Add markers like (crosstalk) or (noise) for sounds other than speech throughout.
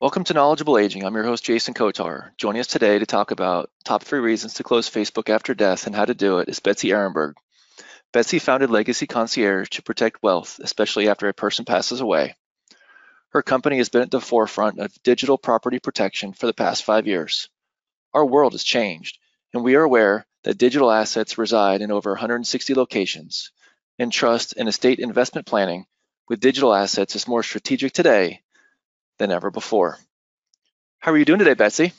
Welcome to Knowledgeable Aging. I'm your host, Jason Kotar. Joining us today to talk about top three reasons to close Facebook after death and how to do it is Betsy Ehrenberg. Betsy founded Legacy Concierge to protect wealth, especially after a person passes away. Her company has been at the forefront of digital property protection for the past five years. Our world has changed, and we are aware that digital assets reside in over 160 locations, and trust and estate investment planning with digital assets is more strategic today than ever before. How are you doing today, Betsy?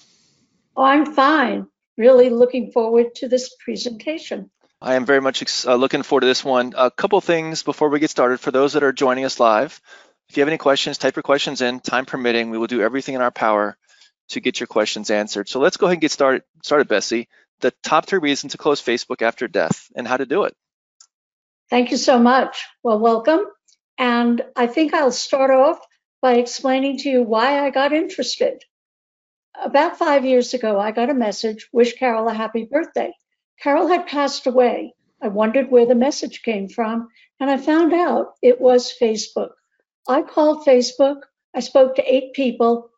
Oh, I'm fine. Really looking forward to this presentation. I am very much uh, looking forward to this one. A couple things before we get started. For those that are joining us live, if you have any questions, type your questions in. Time permitting, we will do everything in our power to get your questions answered. So let's go ahead and get started, started Betsy. The top three reasons to close Facebook after death and how to do it. Thank you so much. Well, welcome. And I think I'll start off by explaining to you why I got interested. About five years ago, I got a message, wish Carol a happy birthday. Carol had passed away. I wondered where the message came from, and I found out it was Facebook. I called Facebook, I spoke to eight people,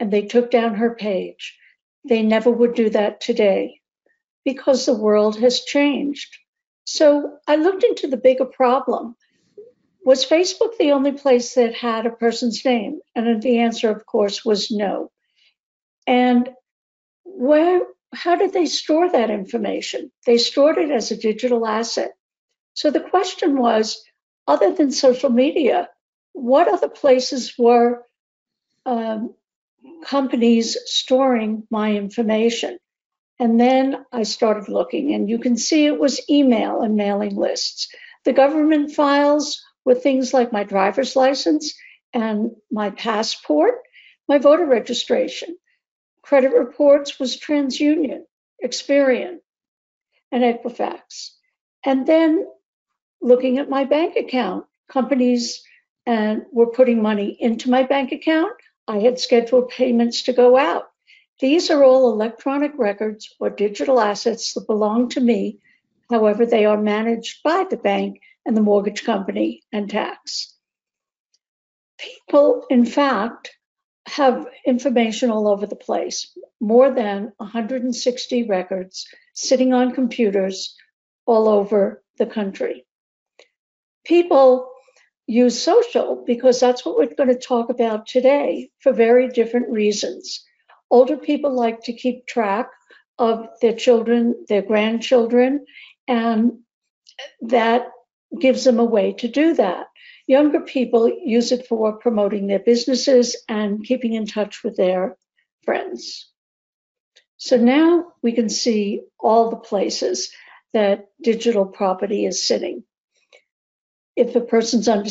and they took down her page. They never would do that today because the world has changed. So I looked into the bigger problem was Facebook the only place that had a person's name? And the answer, of course, was no. And where, how did they store that information? They stored it as a digital asset. So the question was, other than social media, what other places were um, companies storing my information? And then I started looking, and you can see it was email and mailing lists. The government files with things like my driver's license and my passport, my voter registration. Credit reports was TransUnion, Experian, and Equifax. And then looking at my bank account, companies and were putting money into my bank account. I had scheduled payments to go out. These are all electronic records or digital assets that belong to me. However, they are managed by the bank and the mortgage company and tax. People, in fact, have information all over the place, more than 160 records sitting on computers all over the country. People use social because that's what we're going to talk about today for very different reasons. Older people like to keep track of their children, their grandchildren, and that gives them a way to do that. Younger people use it for promoting their businesses and keeping in touch with their friends. So now we can see all the places that digital property is sitting. If a person's under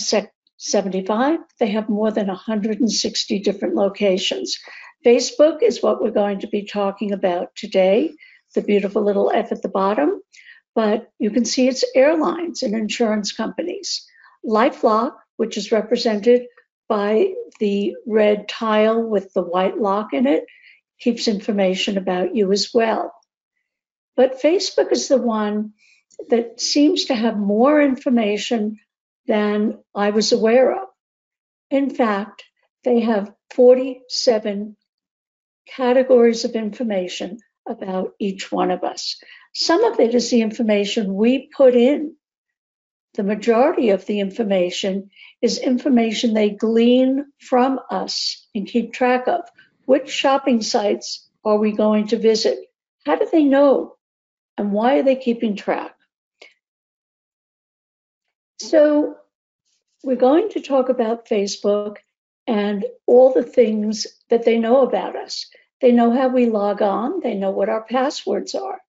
75, they have more than 160 different locations. Facebook is what we're going to be talking about today, the beautiful little F at the bottom but you can see it's airlines and insurance companies. LifeLock, which is represented by the red tile with the white lock in it, keeps information about you as well. But Facebook is the one that seems to have more information than I was aware of. In fact, they have 47 categories of information about each one of us. Some of it is the information we put in. The majority of the information is information they glean from us and keep track of. Which shopping sites are we going to visit? How do they know? And why are they keeping track? So we're going to talk about Facebook and all the things that they know about us. They know how we log on. They know what our passwords are.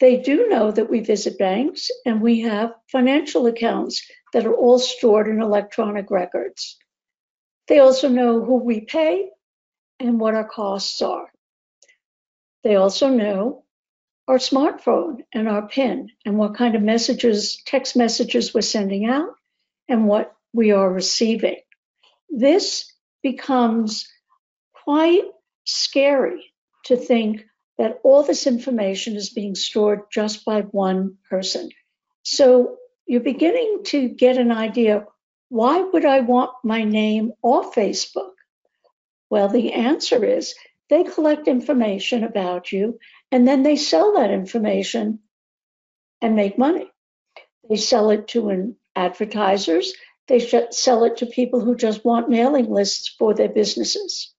They do know that we visit banks and we have financial accounts that are all stored in electronic records. They also know who we pay and what our costs are. They also know our smartphone and our PIN and what kind of messages, text messages we're sending out and what we are receiving. This becomes quite scary to think that all this information is being stored just by one person. So you're beginning to get an idea why would I want my name off Facebook? Well, the answer is they collect information about you and then they sell that information and make money. They sell it to an advertisers. They sell it to people who just want mailing lists for their businesses.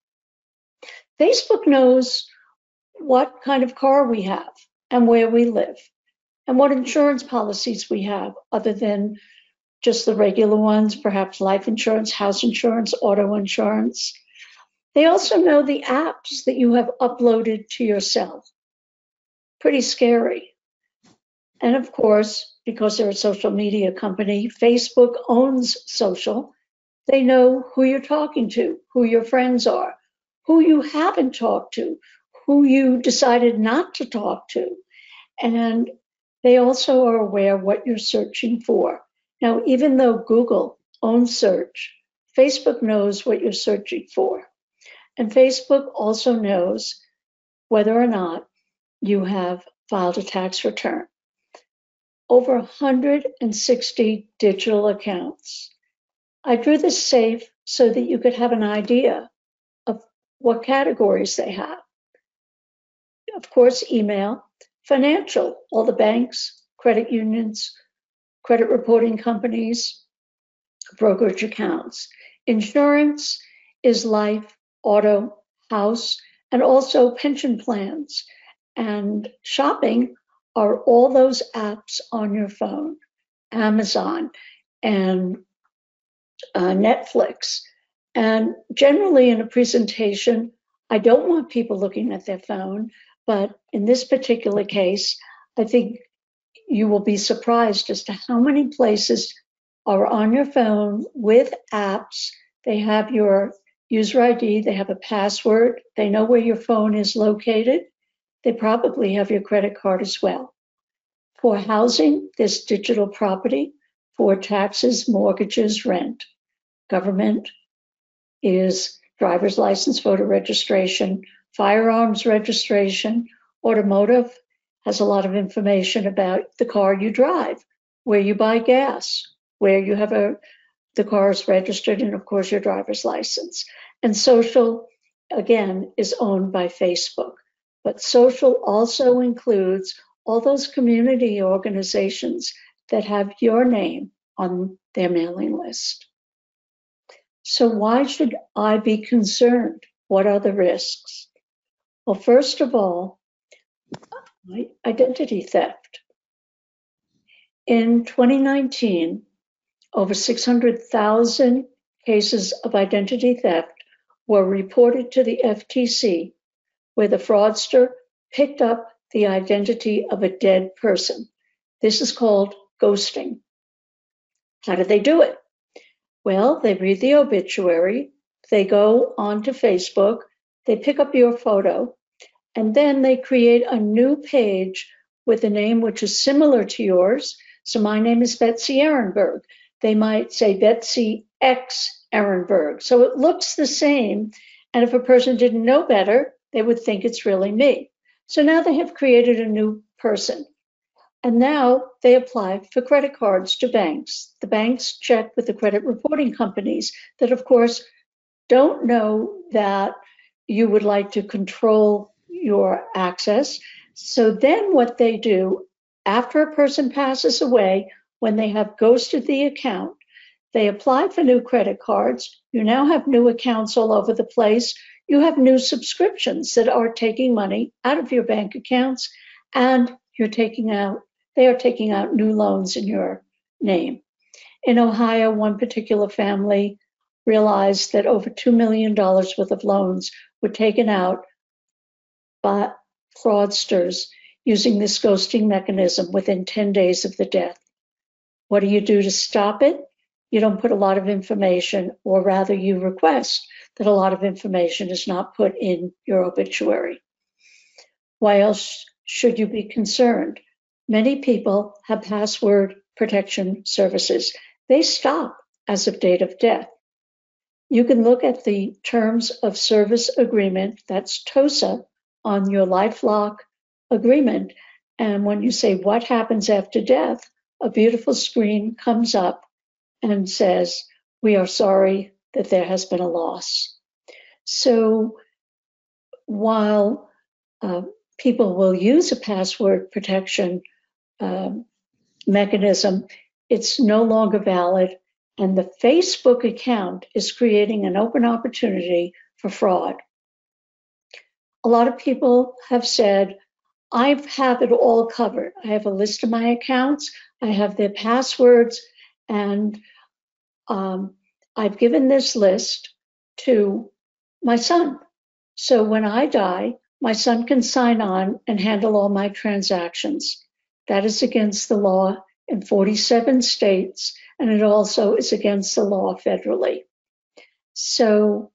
Facebook knows what kind of car we have and where we live and what insurance policies we have other than just the regular ones, perhaps life insurance, house insurance, auto insurance. They also know the apps that you have uploaded to yourself. Pretty scary. And of course, because they're a social media company, Facebook owns social. They know who you're talking to, who your friends are, who you haven't talked to, who you decided not to talk to. And they also are aware what you're searching for. Now, even though Google owns search, Facebook knows what you're searching for. And Facebook also knows whether or not you have filed a tax return. Over 160 digital accounts. I drew this safe so that you could have an idea what categories they have. Of course, email, financial, all the banks, credit unions, credit reporting companies, brokerage accounts. Insurance is life, auto, house, and also pension plans. And shopping are all those apps on your phone, Amazon and uh, Netflix. And generally, in a presentation, I don't want people looking at their phone, but in this particular case, I think you will be surprised as to how many places are on your phone with apps. They have your user ID, they have a password, they know where your phone is located, they probably have your credit card as well. For housing, there's digital property. For taxes, mortgages, rent. Government is driver's license, voter registration, firearms registration. Automotive has a lot of information about the car you drive, where you buy gas, where you have a the car is registered, and of course your driver's license. And social, again, is owned by Facebook. But social also includes all those community organizations that have your name on their mailing list. So why should I be concerned? What are the risks? Well, first of all, identity theft. In 2019, over 600,000 cases of identity theft were reported to the FTC where the fraudster picked up the identity of a dead person. This is called ghosting. How do they do it? Well, they read the obituary, they go onto Facebook, they pick up your photo, and then they create a new page with a name which is similar to yours. So my name is Betsy Ehrenberg. They might say Betsy X Ehrenberg. So it looks the same. And if a person didn't know better, they would think it's really me. So now they have created a new person. And now they apply for credit cards to banks. The banks check with the credit reporting companies that, of course, don't know that you would like to control your access. So then what they do after a person passes away, when they have ghosted the account, they apply for new credit cards. You now have new accounts all over the place. You have new subscriptions that are taking money out of your bank accounts and you're taking out, they are taking out new loans in your name. In Ohio, one particular family realized that over $2 million worth of loans were taken out by fraudsters using this ghosting mechanism within 10 days of the death. What do you do to stop it? you don't put a lot of information, or rather, you request that a lot of information is not put in your obituary. Why else should you be concerned? Many people have password protection services. They stop as of date of death. You can look at the terms of service agreement, that's TOSA, on your LifeLock agreement. And when you say what happens after death, a beautiful screen comes up and says, We are sorry that there has been a loss. So while uh, people will use a password protection um, mechanism, it's no longer valid. And the Facebook account is creating an open opportunity for fraud. A lot of people have said, I have it all covered. I have a list of my accounts, I have their passwords, and um, I've given this list to my son. So when I die, my son can sign on and handle all my transactions. That is against the law in 47 states, and it also is against the law federally. So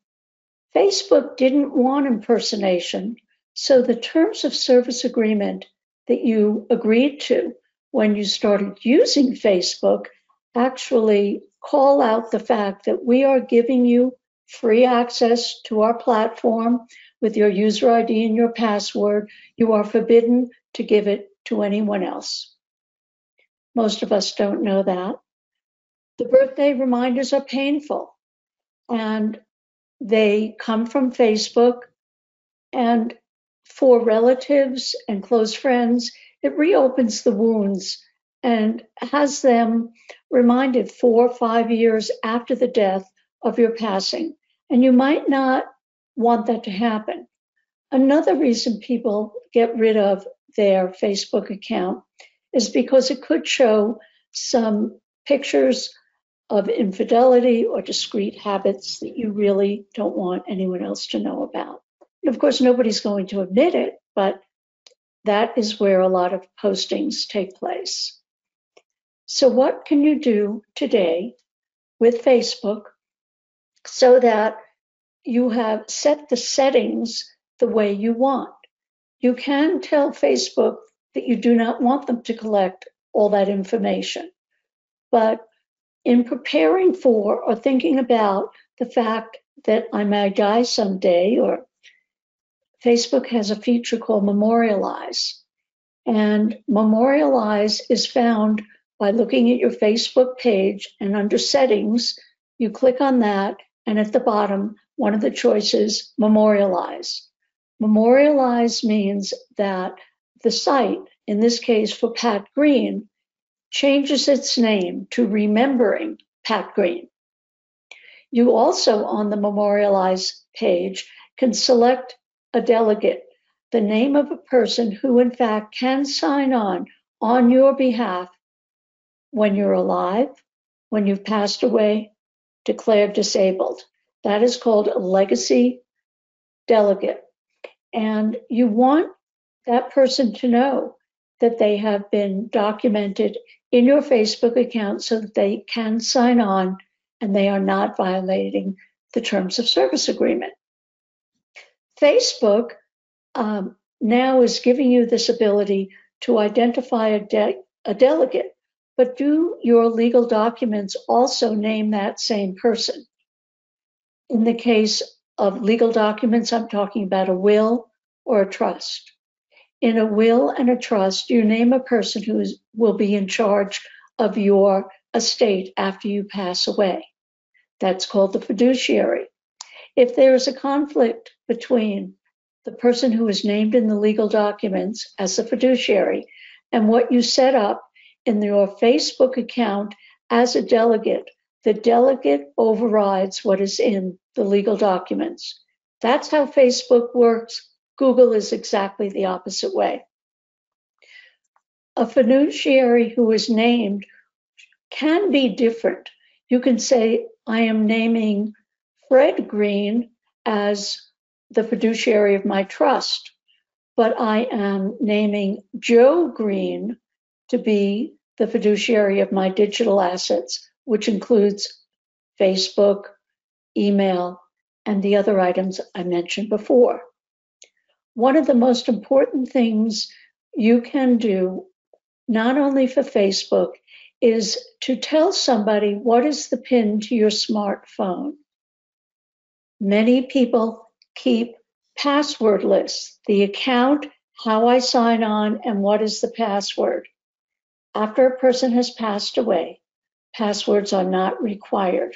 Facebook didn't want impersonation, so the terms of service agreement that you agreed to when you started using Facebook actually call out the fact that we are giving you free access to our platform with your user ID and your password. You are forbidden to give it to anyone else. Most of us don't know that. The birthday reminders are painful and they come from Facebook. And for relatives and close friends, it reopens the wounds and has them reminded four or five years after the death of your passing. And you might not want that to happen. Another reason people get rid of their Facebook account is because it could show some pictures of infidelity or discreet habits that you really don't want anyone else to know about. And of course, nobody's going to admit it, but that is where a lot of postings take place. So, what can you do today with Facebook so that you have set the settings the way you want? You can tell Facebook that you do not want them to collect all that information. But in preparing for or thinking about the fact that I may die someday, or Facebook has a feature called Memorialize. And Memorialize is found by looking at your Facebook page and under settings, you click on that, and at the bottom, one of the choices, Memorialize. Memorialize means that the site, in this case for Pat Green, changes its name to Remembering Pat Green. You also, on the Memorialize page, can select a delegate, the name of a person who, in fact, can sign on on your behalf when you're alive, when you've passed away, declared disabled. That is called a legacy delegate. And you want that person to know that they have been documented in your Facebook account so that they can sign on and they are not violating the terms of service agreement. Facebook um, now is giving you this ability to identify a, de- a delegate, but do your legal documents also name that same person? In the case of legal documents, I'm talking about a will or a trust. In a will and a trust, you name a person who is, will be in charge of your estate after you pass away. That's called the fiduciary. If there is a conflict between the person who is named in the legal documents as the fiduciary and what you set up in your Facebook account as a delegate, the delegate overrides what is in the legal documents. That's how Facebook works Google is exactly the opposite way. A fiduciary who is named can be different. You can say, I am naming Fred Green as the fiduciary of my trust, but I am naming Joe Green to be the fiduciary of my digital assets, which includes Facebook, email, and the other items I mentioned before one of the most important things you can do, not only for Facebook, is to tell somebody what is the PIN to your smartphone. Many people keep password lists, the account, how I sign on, and what is the password. After a person has passed away, passwords are not required.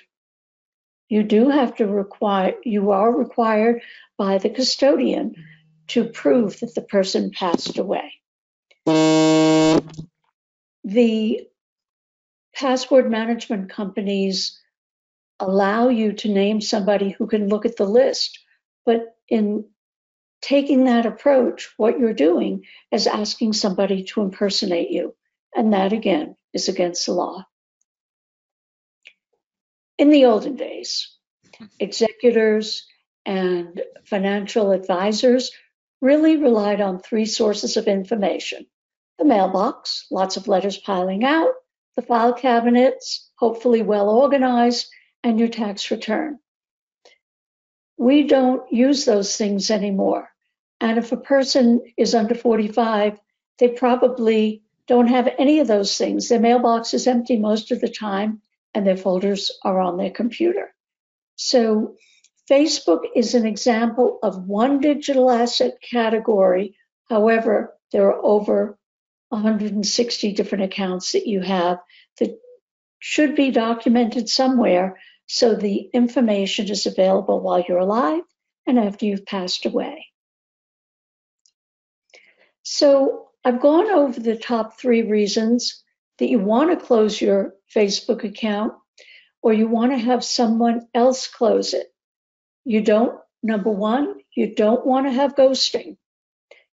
you do have to require, you are required by the custodian to prove that the person passed away. The password management companies allow you to name somebody who can look at the list, but in taking that approach, what you're doing is asking somebody to impersonate you. And that again is against the law. In the olden days, executors and financial advisors really relied on three sources of information the mailbox, lots of letters piling out, the file cabinets, hopefully well organized, and your tax return. We don't use those things anymore. And if a person is under 45, they probably don't have any of those things. Their mailbox is empty most of the time, and their folders are on their computer. So, Facebook is an example of one digital asset category. However, there are over 160 different accounts that you have that should be documented somewhere so the information is available while you're alive and after you've passed away. So I've gone over the top three reasons that you want to close your Facebook account or you want to have someone else close it. You don't, number one, you don't want to have ghosting.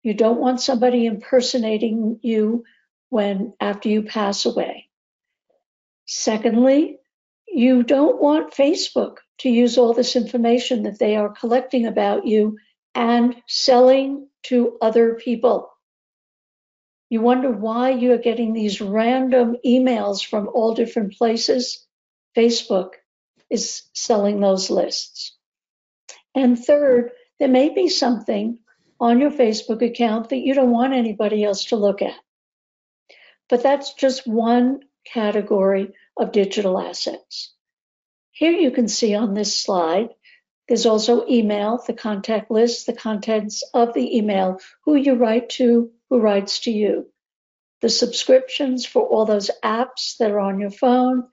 You don't want somebody impersonating you when after you pass away. Secondly, you don't want Facebook to use all this information that they are collecting about you and selling to other people. You wonder why you're getting these random emails from all different places. Facebook is selling those lists. And third, there may be something on your Facebook account that you don't want anybody else to look at. But that's just one category of digital assets. Here you can see on this slide, there's also email, the contact list, the contents of the email, who you write to, who writes to you, the subscriptions for all those apps that are on your phone,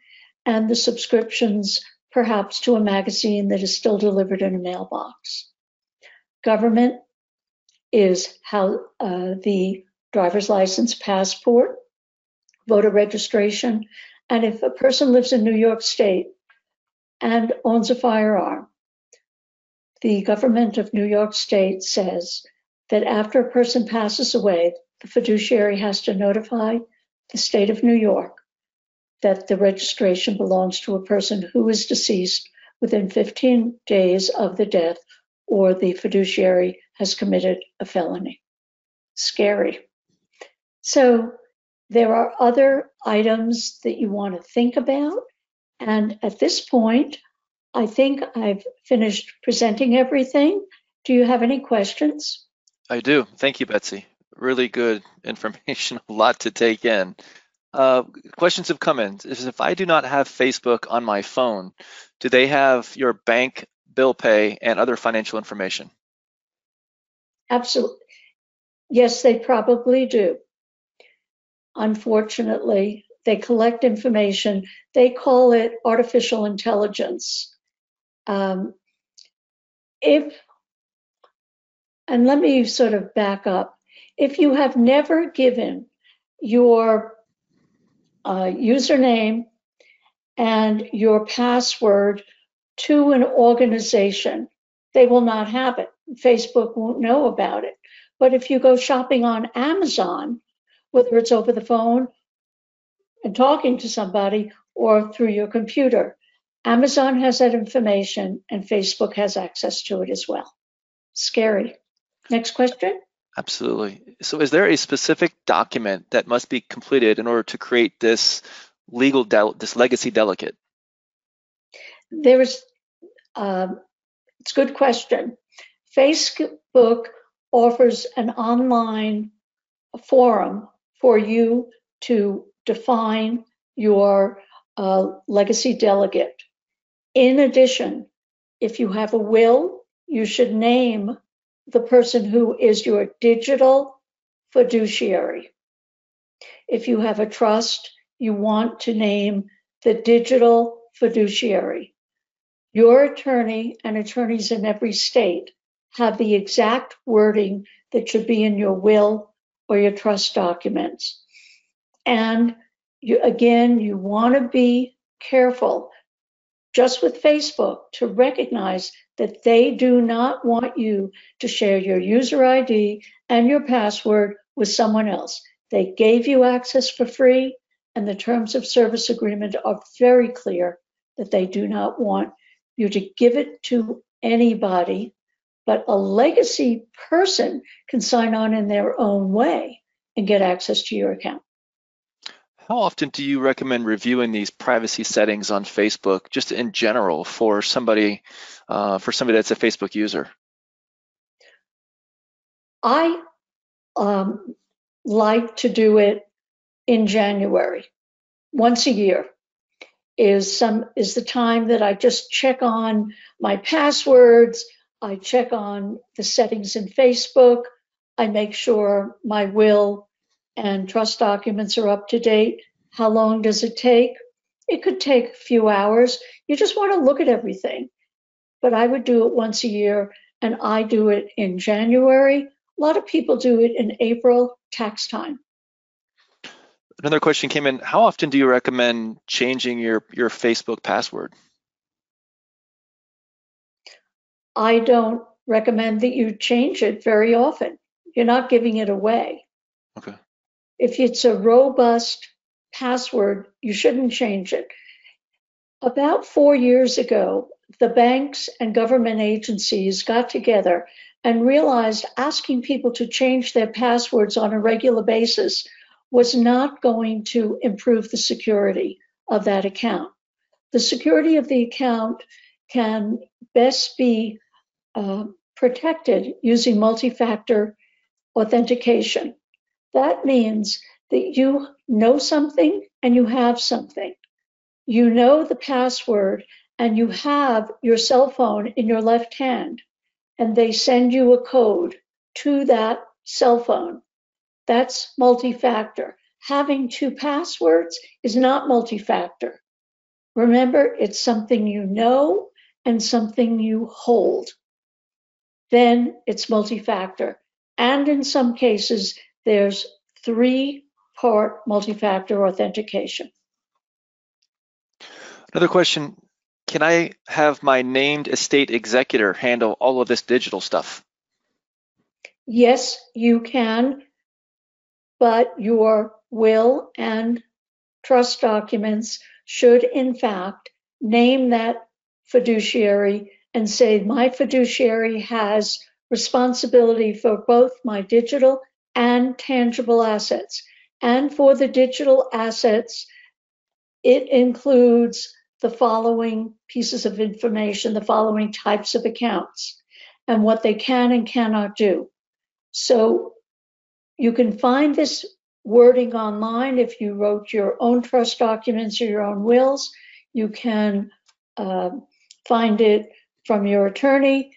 and the subscriptions perhaps to a magazine that is still delivered in a mailbox. Government is how uh, the driver's license, passport, voter registration, and if a person lives in New York State and owns a firearm, the government of New York State says that after a person passes away, the fiduciary has to notify the state of New York that the registration belongs to a person who is deceased within 15 days of the death or the fiduciary has committed a felony. Scary. So there are other items that you want to think about. And at this point, I think I've finished presenting everything. Do you have any questions? I do. Thank you, Betsy. Really good (laughs) information, a lot to take in. Uh, questions have come in. Is if I do not have Facebook on my phone, do they have your bank bill pay and other financial information? Absolutely. Yes, they probably do unfortunately, they collect information. They call it artificial intelligence. Um, if, and let me sort of back up. If you have never given your uh, username and your password to an organization, they will not have it. Facebook won't know about it. But if you go shopping on Amazon, whether it's over the phone and talking to somebody or through your computer. Amazon has that information and Facebook has access to it as well. Scary. Next question. Absolutely. So, is there a specific document that must be completed in order to create this legal, this legacy delegate? There is, um, it's a good question. Facebook offers an online forum for you to define your uh, legacy delegate. In addition, if you have a will, you should name the person who is your digital fiduciary. If you have a trust, you want to name the digital fiduciary. Your attorney and attorneys in every state have the exact wording that should be in your will or your trust documents. And you, again, you want to be careful just with Facebook to recognize that they do not want you to share your user ID and your password with someone else. They gave you access for free, and the terms of service agreement are very clear that they do not want you to give it to anybody, but a legacy person can sign on in their own way and get access to your account. How often do you recommend reviewing these privacy settings on Facebook, just in general, for somebody uh, for somebody that's a Facebook user? I um, like to do it in January, once a year. Is some is the time that I just check on my passwords. I check on the settings in Facebook. I make sure my will and trust documents are up to date. How long does it take? It could take a few hours. You just want to look at everything. But I would do it once a year, and I do it in January. A lot of people do it in April, tax time. Another question came in. How often do you recommend changing your, your Facebook password? I don't recommend that you change it very often. You're not giving it away. Okay. If it's a robust password, you shouldn't change it. About four years ago, the banks and government agencies got together and realized asking people to change their passwords on a regular basis was not going to improve the security of that account. The security of the account can best be uh, protected using multi-factor authentication. That means that you know something and you have something. You know the password and you have your cell phone in your left hand and they send you a code to that cell phone. That's multi-factor. Having two passwords is not multi-factor. Remember, it's something you know and something you hold. Then it's multi-factor. And in some cases, there's three part multi-factor authentication. Another question, can I have my named estate executor handle all of this digital stuff? Yes, you can, but your will and trust documents should in fact name that fiduciary and say my fiduciary has responsibility for both my digital and tangible assets. And for the digital assets, it includes the following pieces of information, the following types of accounts, and what they can and cannot do. So you can find this wording online if you wrote your own trust documents or your own wills. You can uh, find it from your attorney.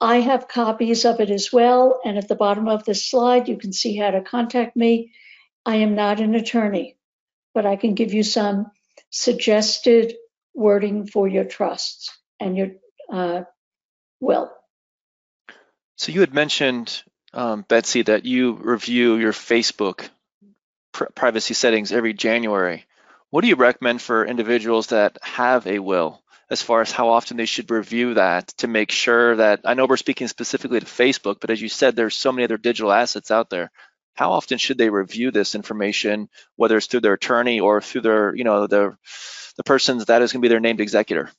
I have copies of it as well, and at the bottom of this slide, you can see how to contact me I am not an attorney, but I can give you some suggested wording for your trusts and your uh, will. So you had mentioned, um, Betsy, that you review your Facebook pr privacy settings every January. What do you recommend for individuals that have a will as far as how often they should review that to make sure that, I know we're speaking specifically to Facebook, but as you said, there's so many other digital assets out there how often should they review this information, whether it's through their attorney or through their, you know, the the person that is going to be their named executor?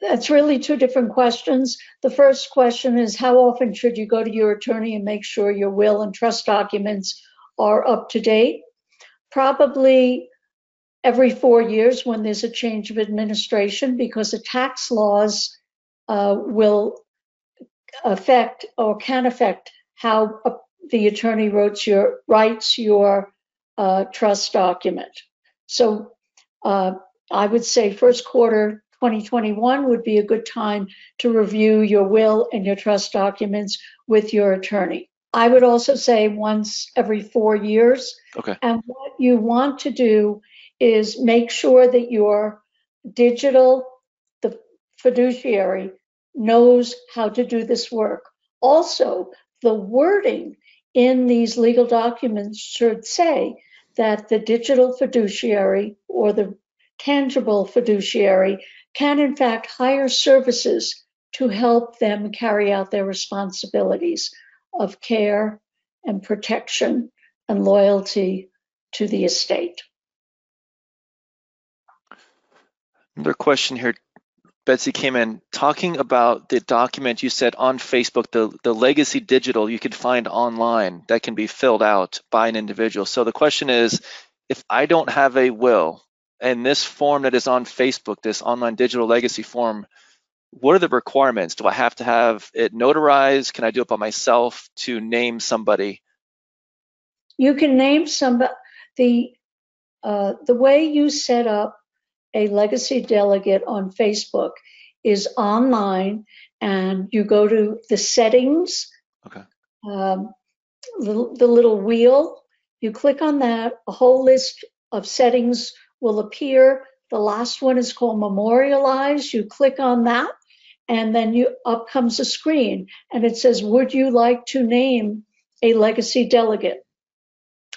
That's really two different questions. The first question is how often should you go to your attorney and make sure your will and trust documents are up to date? Probably every four years when there's a change of administration because the tax laws uh, will affect or can affect how a the attorney writes your, writes your uh, trust document. So uh, I would say first quarter 2021 would be a good time to review your will and your trust documents with your attorney. I would also say once every four years. Okay. And what you want to do is make sure that your digital, the fiduciary knows how to do this work. Also, the wording in these legal documents should say that the digital fiduciary or the tangible fiduciary can in fact hire services to help them carry out their responsibilities of care and protection and loyalty to the estate. Another question here, Betsy came in talking about the document you said on Facebook, the, the legacy digital you can find online that can be filled out by an individual. So the question is, if I don't have a will and this form that is on Facebook, this online digital legacy form, what are the requirements? Do I have to have it notarized? Can I do it by myself to name somebody? You can name somebody. The uh, the way you set up a legacy delegate on Facebook is online, and you go to the settings. Okay. Um, the, the little wheel. You click on that. A whole list of settings will appear. The last one is called memorialize. You click on that and then you up comes a screen and it says, would you like to name a legacy delegate?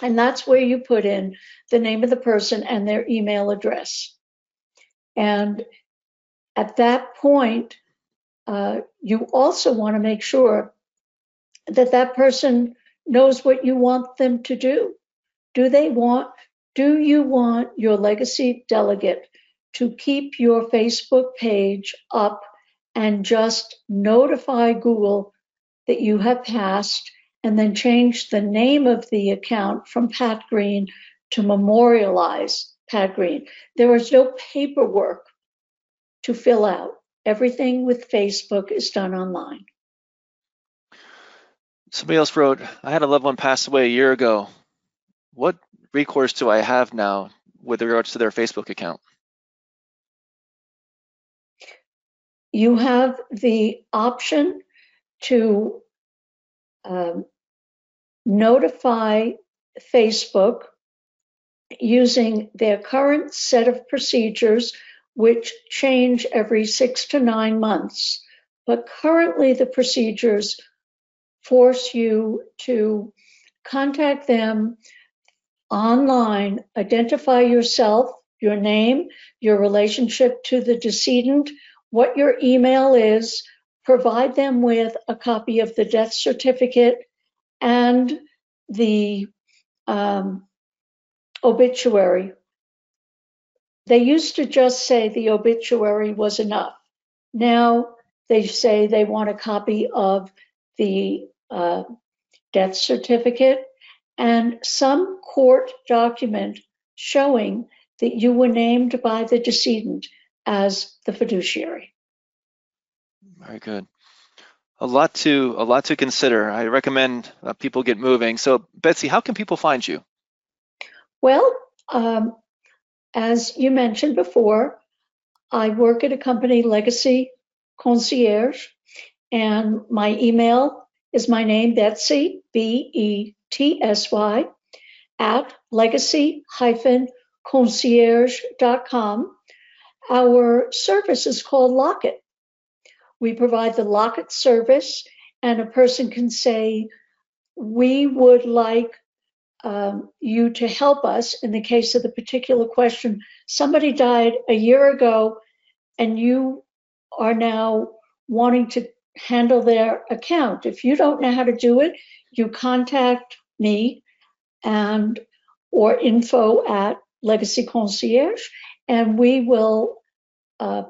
And that's where you put in the name of the person and their email address. And at that point, uh, you also want to make sure that that person knows what you want them to do. Do they want, do you want your legacy delegate to keep your Facebook page up and just notify Google that you have passed and then change the name of the account from Pat Green to memorialize Pat Green. There is no paperwork to fill out. Everything with Facebook is done online. Somebody else wrote, I had a loved one pass away a year ago. What recourse do I have now with regards to their Facebook account? you have the option to um, notify Facebook using their current set of procedures, which change every six to nine months. But currently, the procedures force you to contact them online, identify yourself, your name, your relationship to the decedent, what your email is, provide them with a copy of the death certificate and the um, obituary. They used to just say the obituary was enough. Now they say they want a copy of the uh, death certificate and some court document showing that you were named by the decedent as the fiduciary. Very good. A lot to a lot to consider. I recommend uh, people get moving. So, Betsy, how can people find you? Well, um, as you mentioned before, I work at a company, Legacy Concierge, and my email is my name, Betsy, B E T S Y, at legacy-concierge.com. Our service is called Locket. We provide the Locket service, and a person can say, We would like um, you to help us in the case of the particular question. Somebody died a year ago, and you are now wanting to handle their account. If you don't know how to do it, you contact me and or info at Legacy Concierge, and we will uh,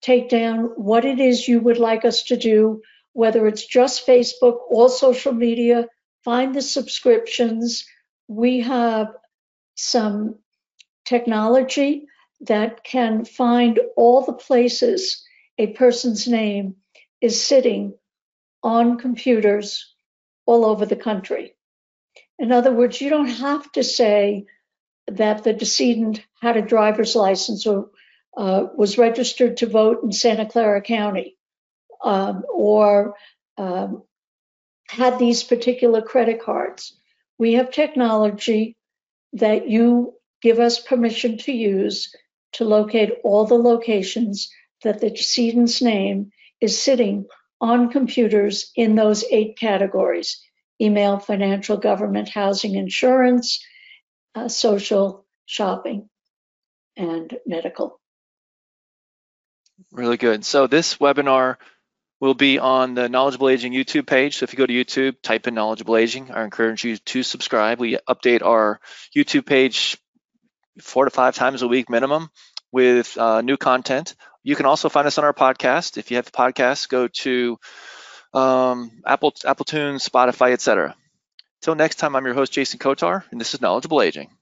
take down what it is you would like us to do, whether it's just Facebook, all social media, find the subscriptions. We have some technology that can find all the places a person's name is sitting on computers all over the country. In other words, you don't have to say that the decedent had a driver's license or uh, was registered to vote in Santa Clara County um, or um, had these particular credit cards. We have technology that you give us permission to use to locate all the locations that the decedent's name is sitting on computers in those eight categories email, financial, government, housing, insurance, uh, social, shopping, and medical. Really good. So this webinar will be on the Knowledgeable Aging YouTube page. So if you go to YouTube, type in Knowledgeable Aging. I encourage you to subscribe. We update our YouTube page four to five times a week minimum with uh, new content. You can also find us on our podcast. If you have podcasts, go to um, Apple, Apple Tunes, Spotify, etc. Till next time, I'm your host, Jason Kotar, and this is Knowledgeable Aging.